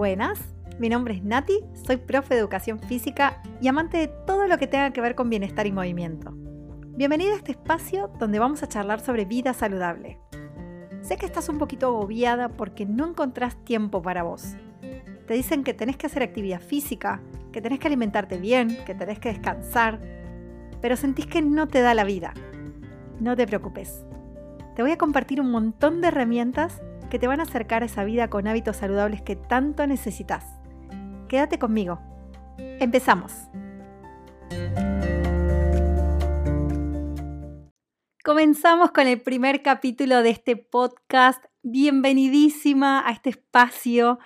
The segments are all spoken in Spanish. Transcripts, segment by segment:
Buenas, mi nombre es Nati, soy profe de educación física y amante de todo lo que tenga que ver con bienestar y movimiento. Bienvenida a este espacio donde vamos a charlar sobre vida saludable. Sé que estás un poquito agobiada porque no encontrás tiempo para vos. Te dicen que tenés que hacer actividad física, que tenés que alimentarte bien, que tenés que descansar, pero sentís que no te da la vida. No te preocupes. Te voy a compartir un montón de herramientas que te van a acercar a esa vida con hábitos saludables que tanto necesitas. Quédate conmigo. Empezamos. Comenzamos con el primer capítulo de este podcast. Bienvenidísima a este espacio.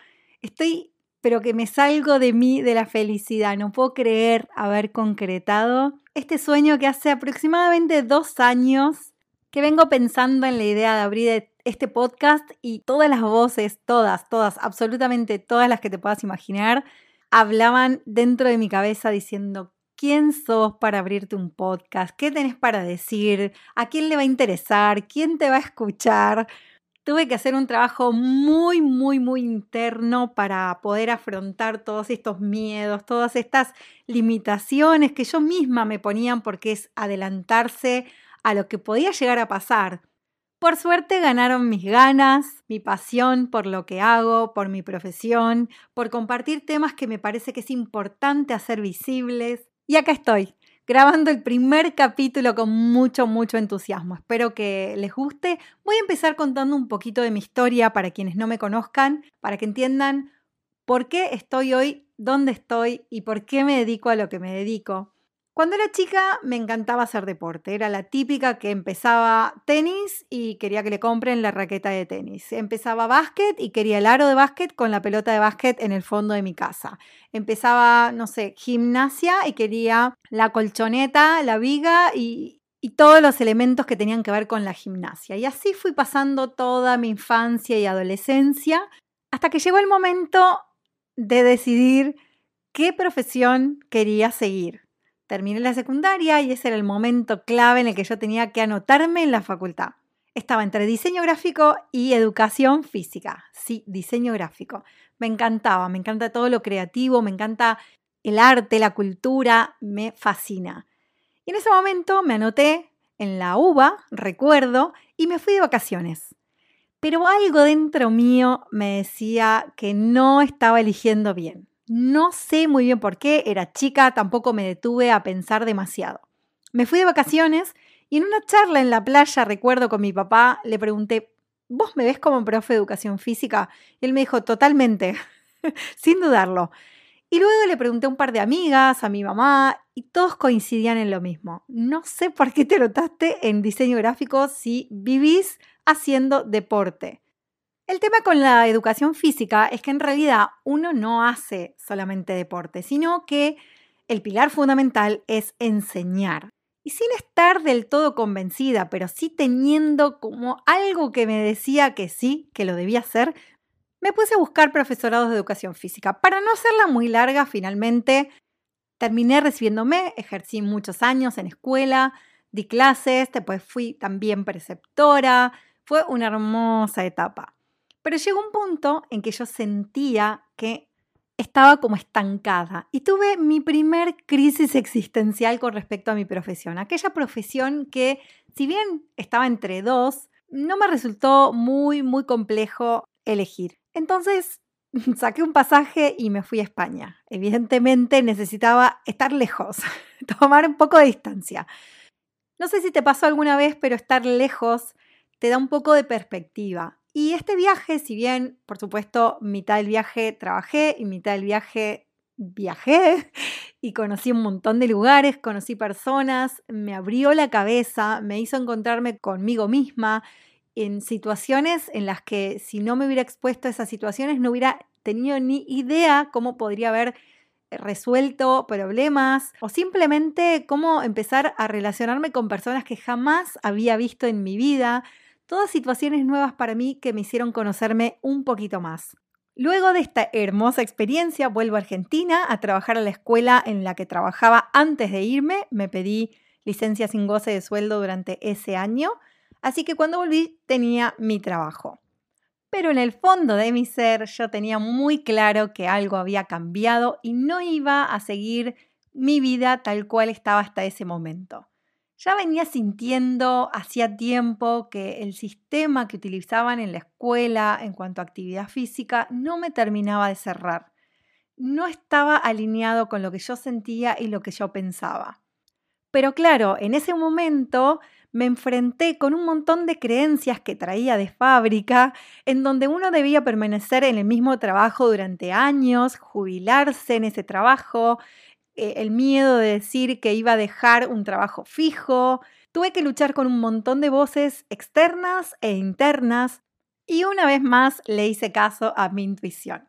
Estoy, pero que me salgo de mí de la felicidad. No puedo creer haber concretado este sueño que hace aproximadamente dos años que vengo pensando en la idea de abrir este podcast y todas las voces, todas, todas, absolutamente todas las que te puedas imaginar, hablaban dentro de mi cabeza diciendo, ¿quién sos para abrirte un podcast? ¿Qué tenés para decir? ¿A quién le va a interesar? ¿Quién te va a escuchar? Tuve que hacer un trabajo muy, muy, muy interno para poder afrontar todos estos miedos, todas estas limitaciones que yo misma me ponían porque es adelantarse a lo que podía llegar a pasar. Por suerte ganaron mis ganas, mi pasión por lo que hago, por mi profesión, por compartir temas que me parece que es importante hacer visibles. Y acá estoy, grabando el primer capítulo con mucho, mucho entusiasmo. Espero que les guste. Voy a empezar contando un poquito de mi historia para quienes no me conozcan, para que entiendan por qué estoy hoy, dónde estoy y por qué me dedico a lo que me dedico. Cuando era chica me encantaba hacer deporte. Era la típica que empezaba tenis y quería que le compren la raqueta de tenis. Empezaba básquet y quería el aro de básquet con la pelota de básquet en el fondo de mi casa. Empezaba, no sé, gimnasia y quería la colchoneta, la viga y, y todos los elementos que tenían que ver con la gimnasia. Y así fui pasando toda mi infancia y adolescencia hasta que llegó el momento de decidir qué profesión quería seguir Terminé la secundaria y ese era el momento clave en el que yo tenía que anotarme en la facultad. Estaba entre diseño gráfico y educación física. Sí, diseño gráfico. Me encantaba, me encanta todo lo creativo, me encanta el arte, la cultura, me fascina. Y en ese momento me anoté en la UBA, recuerdo, y me fui de vacaciones. Pero algo dentro mío me decía que no estaba eligiendo bien. No sé muy bien por qué, era chica, tampoco me detuve a pensar demasiado. Me fui de vacaciones y en una charla en la playa, recuerdo con mi papá, le pregunté, ¿vos me ves como profe de educación física? Y él me dijo, totalmente, sin dudarlo. Y luego le pregunté a un par de amigas, a mi mamá, y todos coincidían en lo mismo. No sé por qué te notaste en diseño gráfico si vivís haciendo deporte. El tema con la educación física es que en realidad uno no hace solamente deporte, sino que el pilar fundamental es enseñar. Y sin estar del todo convencida, pero sí teniendo como algo que me decía que sí, que lo debía hacer, me puse a buscar profesorados de educación física. Para no hacerla muy larga, finalmente terminé recibiéndome, ejercí muchos años en escuela, di clases, después fui también preceptora, fue una hermosa etapa. Pero llegó un punto en que yo sentía que estaba como estancada y tuve mi primer crisis existencial con respecto a mi profesión. Aquella profesión que, si bien estaba entre dos, no me resultó muy, muy complejo elegir. Entonces saqué un pasaje y me fui a España. Evidentemente necesitaba estar lejos, tomar un poco de distancia. No sé si te pasó alguna vez, pero estar lejos te da un poco de perspectiva. Y este viaje, si bien, por supuesto, mitad del viaje trabajé y mitad del viaje viajé y conocí un montón de lugares, conocí personas, me abrió la cabeza, me hizo encontrarme conmigo misma en situaciones en las que si no me hubiera expuesto a esas situaciones no hubiera tenido ni idea cómo podría haber resuelto problemas o simplemente cómo empezar a relacionarme con personas que jamás había visto en mi vida, Todas situaciones nuevas para mí que me hicieron conocerme un poquito más. Luego de esta hermosa experiencia, vuelvo a Argentina a trabajar a la escuela en la que trabajaba antes de irme. Me pedí licencia sin goce de sueldo durante ese año, así que cuando volví tenía mi trabajo. pero en el fondo de mi ser yo tenía muy claro que algo había cambiado y no iba a seguir mi vida tal cual estaba hasta ese momento. Ya venía sintiendo hacía tiempo que el sistema que utilizaban en la escuela en cuanto a actividad física no me terminaba de cerrar. No estaba alineado con lo que yo sentía y lo que yo pensaba. Pero claro, en ese momento me enfrenté con un montón de creencias que traía de fábrica, en donde uno debía permanecer en el mismo trabajo durante años, jubilarse en ese trabajo, eh, el miedo de decir que iba a dejar un trabajo fijo. Tuve que luchar con un montón de voces externas e internas y una vez más le hice caso a mi intuición.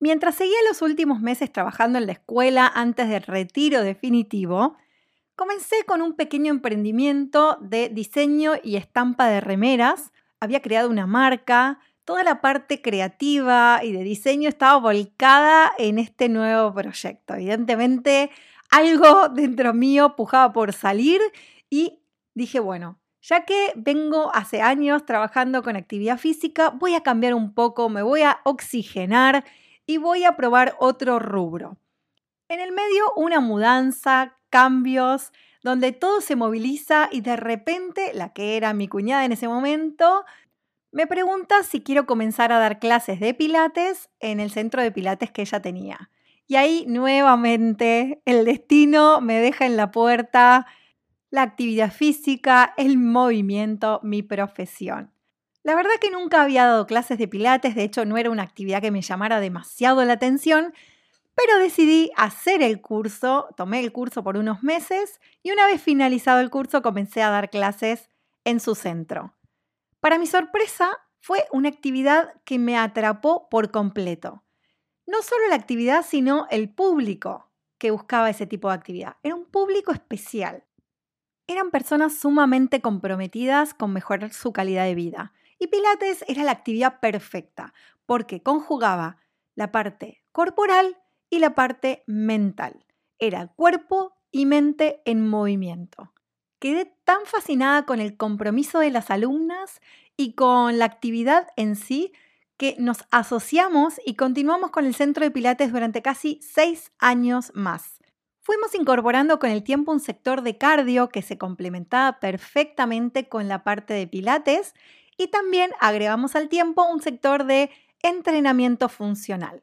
Mientras seguía los últimos meses trabajando en la escuela antes del retiro definitivo, Comencé con un pequeño emprendimiento de diseño y estampa de remeras. Había creado una marca. Toda la parte creativa y de diseño estaba volcada en este nuevo proyecto. Evidentemente, algo dentro mío pujaba por salir y dije, bueno, ya que vengo hace años trabajando con actividad física, voy a cambiar un poco, me voy a oxigenar y voy a probar otro rubro. En el medio, una mudanza, cambios, donde todo se moviliza y de repente la que era mi cuñada en ese momento me pregunta si quiero comenzar a dar clases de pilates en el centro de pilates que ella tenía. Y ahí nuevamente el destino me deja en la puerta la actividad física, el movimiento, mi profesión. La verdad que nunca había dado clases de pilates, de hecho no era una actividad que me llamara demasiado la atención, pero decidí hacer el curso, tomé el curso por unos meses y una vez finalizado el curso comencé a dar clases en su centro. Para mi sorpresa, fue una actividad que me atrapó por completo. No solo la actividad, sino el público que buscaba ese tipo de actividad. Era un público especial. Eran personas sumamente comprometidas con mejorar su calidad de vida. Y Pilates era la actividad perfecta porque conjugaba la parte corporal y la parte mental. Era cuerpo y mente en movimiento. Quedé tan fascinada con el compromiso de las alumnas y con la actividad en sí que nos asociamos y continuamos con el centro de Pilates durante casi seis años más. Fuimos incorporando con el tiempo un sector de cardio que se complementaba perfectamente con la parte de Pilates y también agregamos al tiempo un sector de entrenamiento funcional.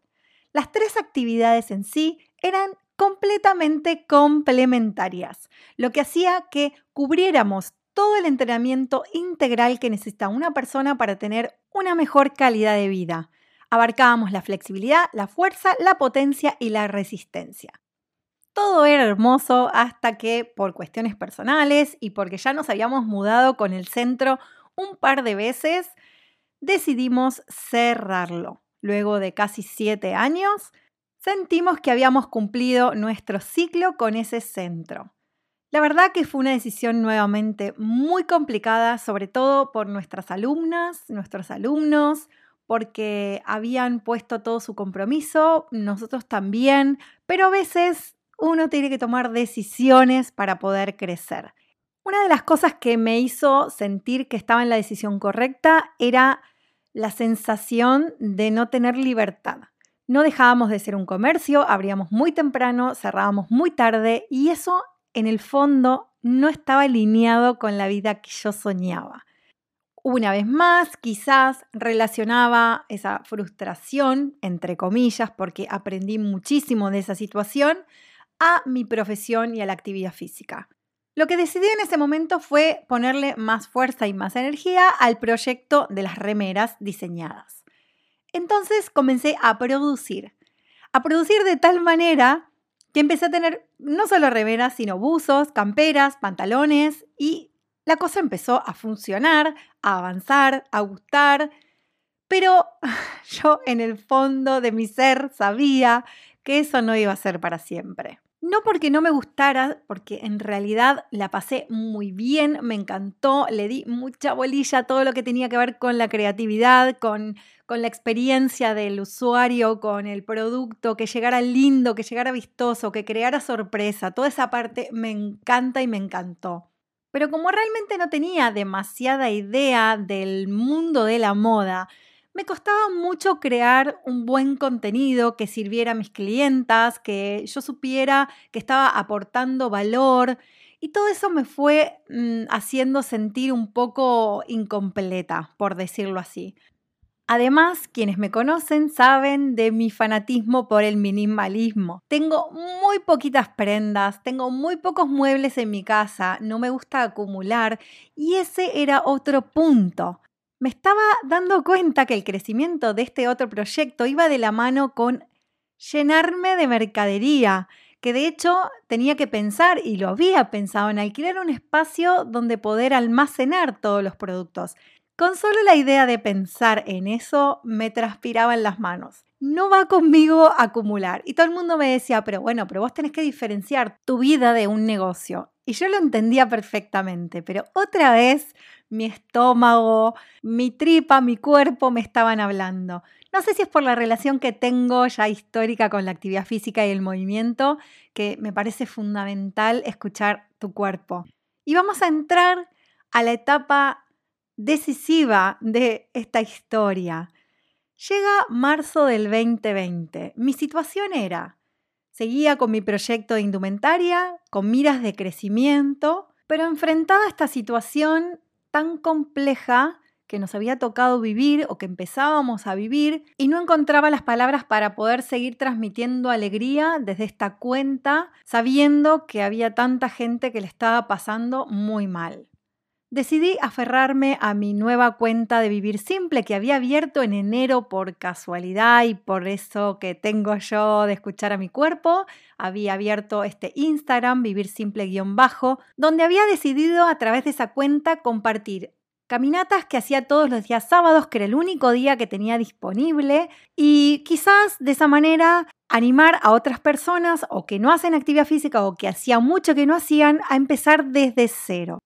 Las tres actividades en sí eran completamente complementarias, lo que hacía que cubriéramos todo el entrenamiento integral que necesita una persona para tener una mejor calidad de vida. Abarcábamos la flexibilidad, la fuerza, la potencia y la resistencia. Todo era hermoso hasta que por cuestiones personales y porque ya nos habíamos mudado con el centro un par de veces, decidimos cerrarlo luego de casi siete años, sentimos que habíamos cumplido nuestro ciclo con ese centro. La verdad que fue una decisión nuevamente muy complicada, sobre todo por nuestras alumnas, nuestros alumnos, porque habían puesto todo su compromiso, nosotros también, pero a veces uno tiene que tomar decisiones para poder crecer. Una de las cosas que me hizo sentir que estaba en la decisión correcta era la sensación de no tener libertad. No dejábamos de ser un comercio, abríamos muy temprano, cerrábamos muy tarde y eso en el fondo no estaba alineado con la vida que yo soñaba. Una vez más, quizás relacionaba esa frustración, entre comillas, porque aprendí muchísimo de esa situación, a mi profesión y a la actividad física. Lo que decidí en ese momento fue ponerle más fuerza y más energía al proyecto de las remeras diseñadas. Entonces comencé a producir, a producir de tal manera que empecé a tener no solo remeras, sino buzos, camperas, pantalones y la cosa empezó a funcionar, a avanzar, a gustar, pero yo en el fondo de mi ser sabía que eso no iba a ser para siempre. No porque no me gustara, porque en realidad la pasé muy bien, me encantó, le di mucha bolilla a todo lo que tenía que ver con la creatividad, con, con la experiencia del usuario, con el producto, que llegara lindo, que llegara vistoso, que creara sorpresa. Toda esa parte me encanta y me encantó. Pero como realmente no tenía demasiada idea del mundo de la moda, Me costaba mucho crear un buen contenido que sirviera a mis clientas, que yo supiera que estaba aportando valor y todo eso me fue mm, haciendo sentir un poco incompleta, por decirlo así. Además, quienes me conocen saben de mi fanatismo por el minimalismo. Tengo muy poquitas prendas, tengo muy pocos muebles en mi casa, no me gusta acumular y ese era otro punto. Me estaba dando cuenta que el crecimiento de este otro proyecto iba de la mano con llenarme de mercadería, que de hecho tenía que pensar, y lo había pensado, en alquilar un espacio donde poder almacenar todos los productos. Con solo la idea de pensar en eso me transpiraban las manos. No va conmigo acumular. Y todo el mundo me decía, pero bueno, pero vos tenés que diferenciar tu vida de un negocio. Y yo lo entendía perfectamente, pero otra vez mi estómago, mi tripa, mi cuerpo me estaban hablando. No sé si es por la relación que tengo ya histórica con la actividad física y el movimiento, que me parece fundamental escuchar tu cuerpo. Y vamos a entrar a la etapa decisiva de esta historia. Llega marzo del 2020. Mi situación era, seguía con mi proyecto de indumentaria, con miras de crecimiento, pero enfrentada a esta situación tan compleja que nos había tocado vivir o que empezábamos a vivir y no encontraba las palabras para poder seguir transmitiendo alegría desde esta cuenta, sabiendo que había tanta gente que le estaba pasando muy mal decidí aferrarme a mi nueva cuenta de Vivir Simple que había abierto en enero por casualidad y por eso que tengo yo de escuchar a mi cuerpo. Había abierto este Instagram, Vivir Simple-bajo, donde había decidido a través de esa cuenta compartir caminatas que hacía todos los días sábados, que era el único día que tenía disponible, y quizás de esa manera animar a otras personas o que no hacen actividad física o que hacía mucho que no hacían a empezar desde cero.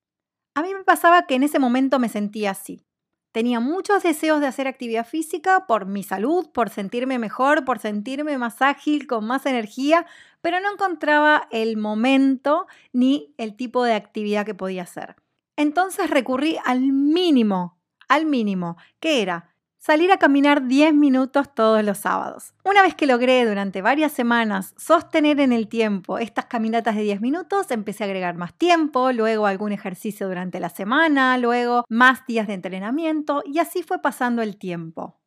A mí me pasaba que en ese momento me sentía así. Tenía muchos deseos de hacer actividad física por mi salud, por sentirme mejor, por sentirme más ágil, con más energía, pero no encontraba el momento ni el tipo de actividad que podía hacer. Entonces recurrí al mínimo, al mínimo, que era salir a caminar 10 minutos todos los sábados. Una vez que logré durante varias semanas sostener en el tiempo estas caminatas de 10 minutos, empecé a agregar más tiempo, luego algún ejercicio durante la semana, luego más días de entrenamiento y así fue pasando el tiempo.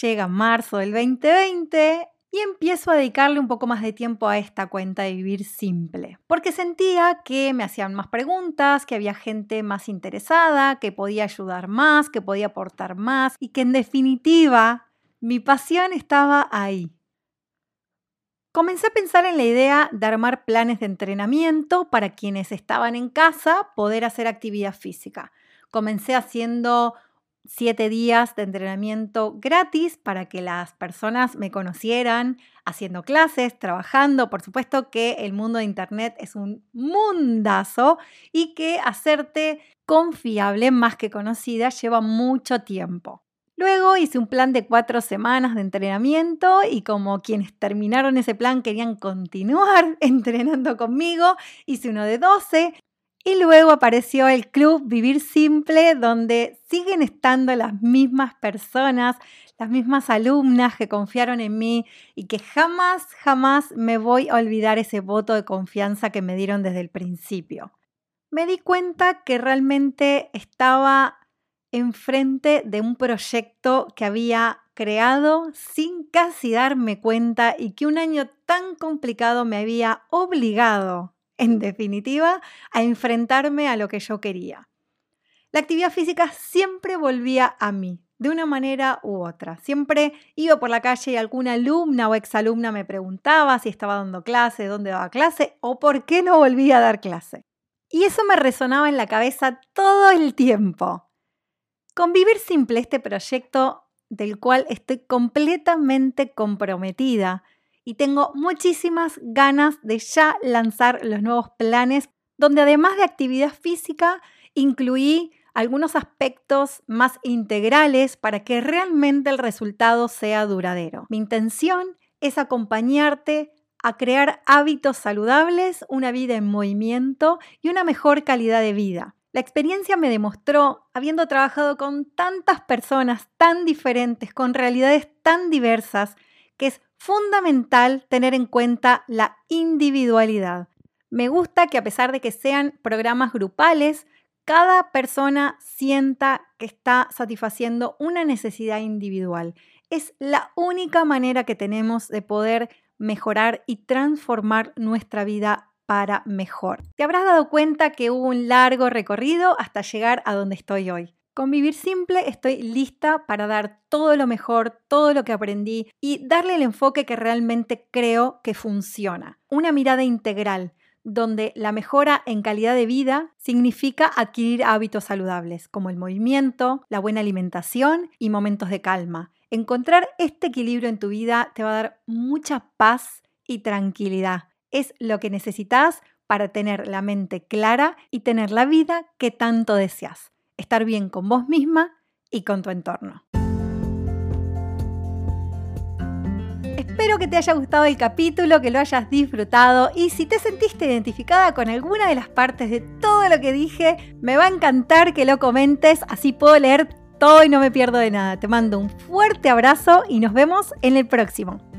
Llega marzo del 2020 y empiezo a dedicarle un poco más de tiempo a esta cuenta de vivir simple, porque sentía que me hacían más preguntas, que había gente más interesada, que podía ayudar más, que podía aportar más y que en definitiva mi pasión estaba ahí. Comencé a pensar en la idea de armar planes de entrenamiento para quienes estaban en casa poder hacer actividad física. Comencé haciendo siete días de entrenamiento gratis para que las personas me conocieran haciendo clases, trabajando. Por supuesto que el mundo de Internet es un mundazo y que hacerte confiable más que conocida lleva mucho tiempo. Luego hice un plan de cuatro semanas de entrenamiento y como quienes terminaron ese plan querían continuar entrenando conmigo, hice uno de 12 y luego apareció el club Vivir Simple, donde siguen estando las mismas personas, las mismas alumnas que confiaron en mí y que jamás, jamás me voy a olvidar ese voto de confianza que me dieron desde el principio. Me di cuenta que realmente estaba enfrente de un proyecto que había creado sin casi darme cuenta y que un año tan complicado me había obligado en definitiva, a enfrentarme a lo que yo quería. La actividad física siempre volvía a mí, de una manera u otra. Siempre iba por la calle y alguna alumna o exalumna me preguntaba si estaba dando clase, dónde daba clase o por qué no volvía a dar clase. Y eso me resonaba en la cabeza todo el tiempo. Convivir Simple, este proyecto del cual estoy completamente comprometida, y tengo muchísimas ganas de ya lanzar los nuevos planes donde además de actividad física incluí algunos aspectos más integrales para que realmente el resultado sea duradero. Mi intención es acompañarte a crear hábitos saludables, una vida en movimiento y una mejor calidad de vida. La experiencia me demostró, habiendo trabajado con tantas personas tan diferentes, con realidades tan diversas, que es fundamental tener en cuenta la individualidad. Me gusta que a pesar de que sean programas grupales, cada persona sienta que está satisfaciendo una necesidad individual. Es la única manera que tenemos de poder mejorar y transformar nuestra vida para mejor. Te habrás dado cuenta que hubo un largo recorrido hasta llegar a donde estoy hoy. Con Vivir Simple estoy lista para dar todo lo mejor, todo lo que aprendí y darle el enfoque que realmente creo que funciona. Una mirada integral, donde la mejora en calidad de vida significa adquirir hábitos saludables, como el movimiento, la buena alimentación y momentos de calma. Encontrar este equilibrio en tu vida te va a dar mucha paz y tranquilidad. Es lo que necesitas para tener la mente clara y tener la vida que tanto deseas estar bien con vos misma y con tu entorno. Espero que te haya gustado el capítulo, que lo hayas disfrutado y si te sentiste identificada con alguna de las partes de todo lo que dije, me va a encantar que lo comentes, así puedo leer todo y no me pierdo de nada. Te mando un fuerte abrazo y nos vemos en el próximo.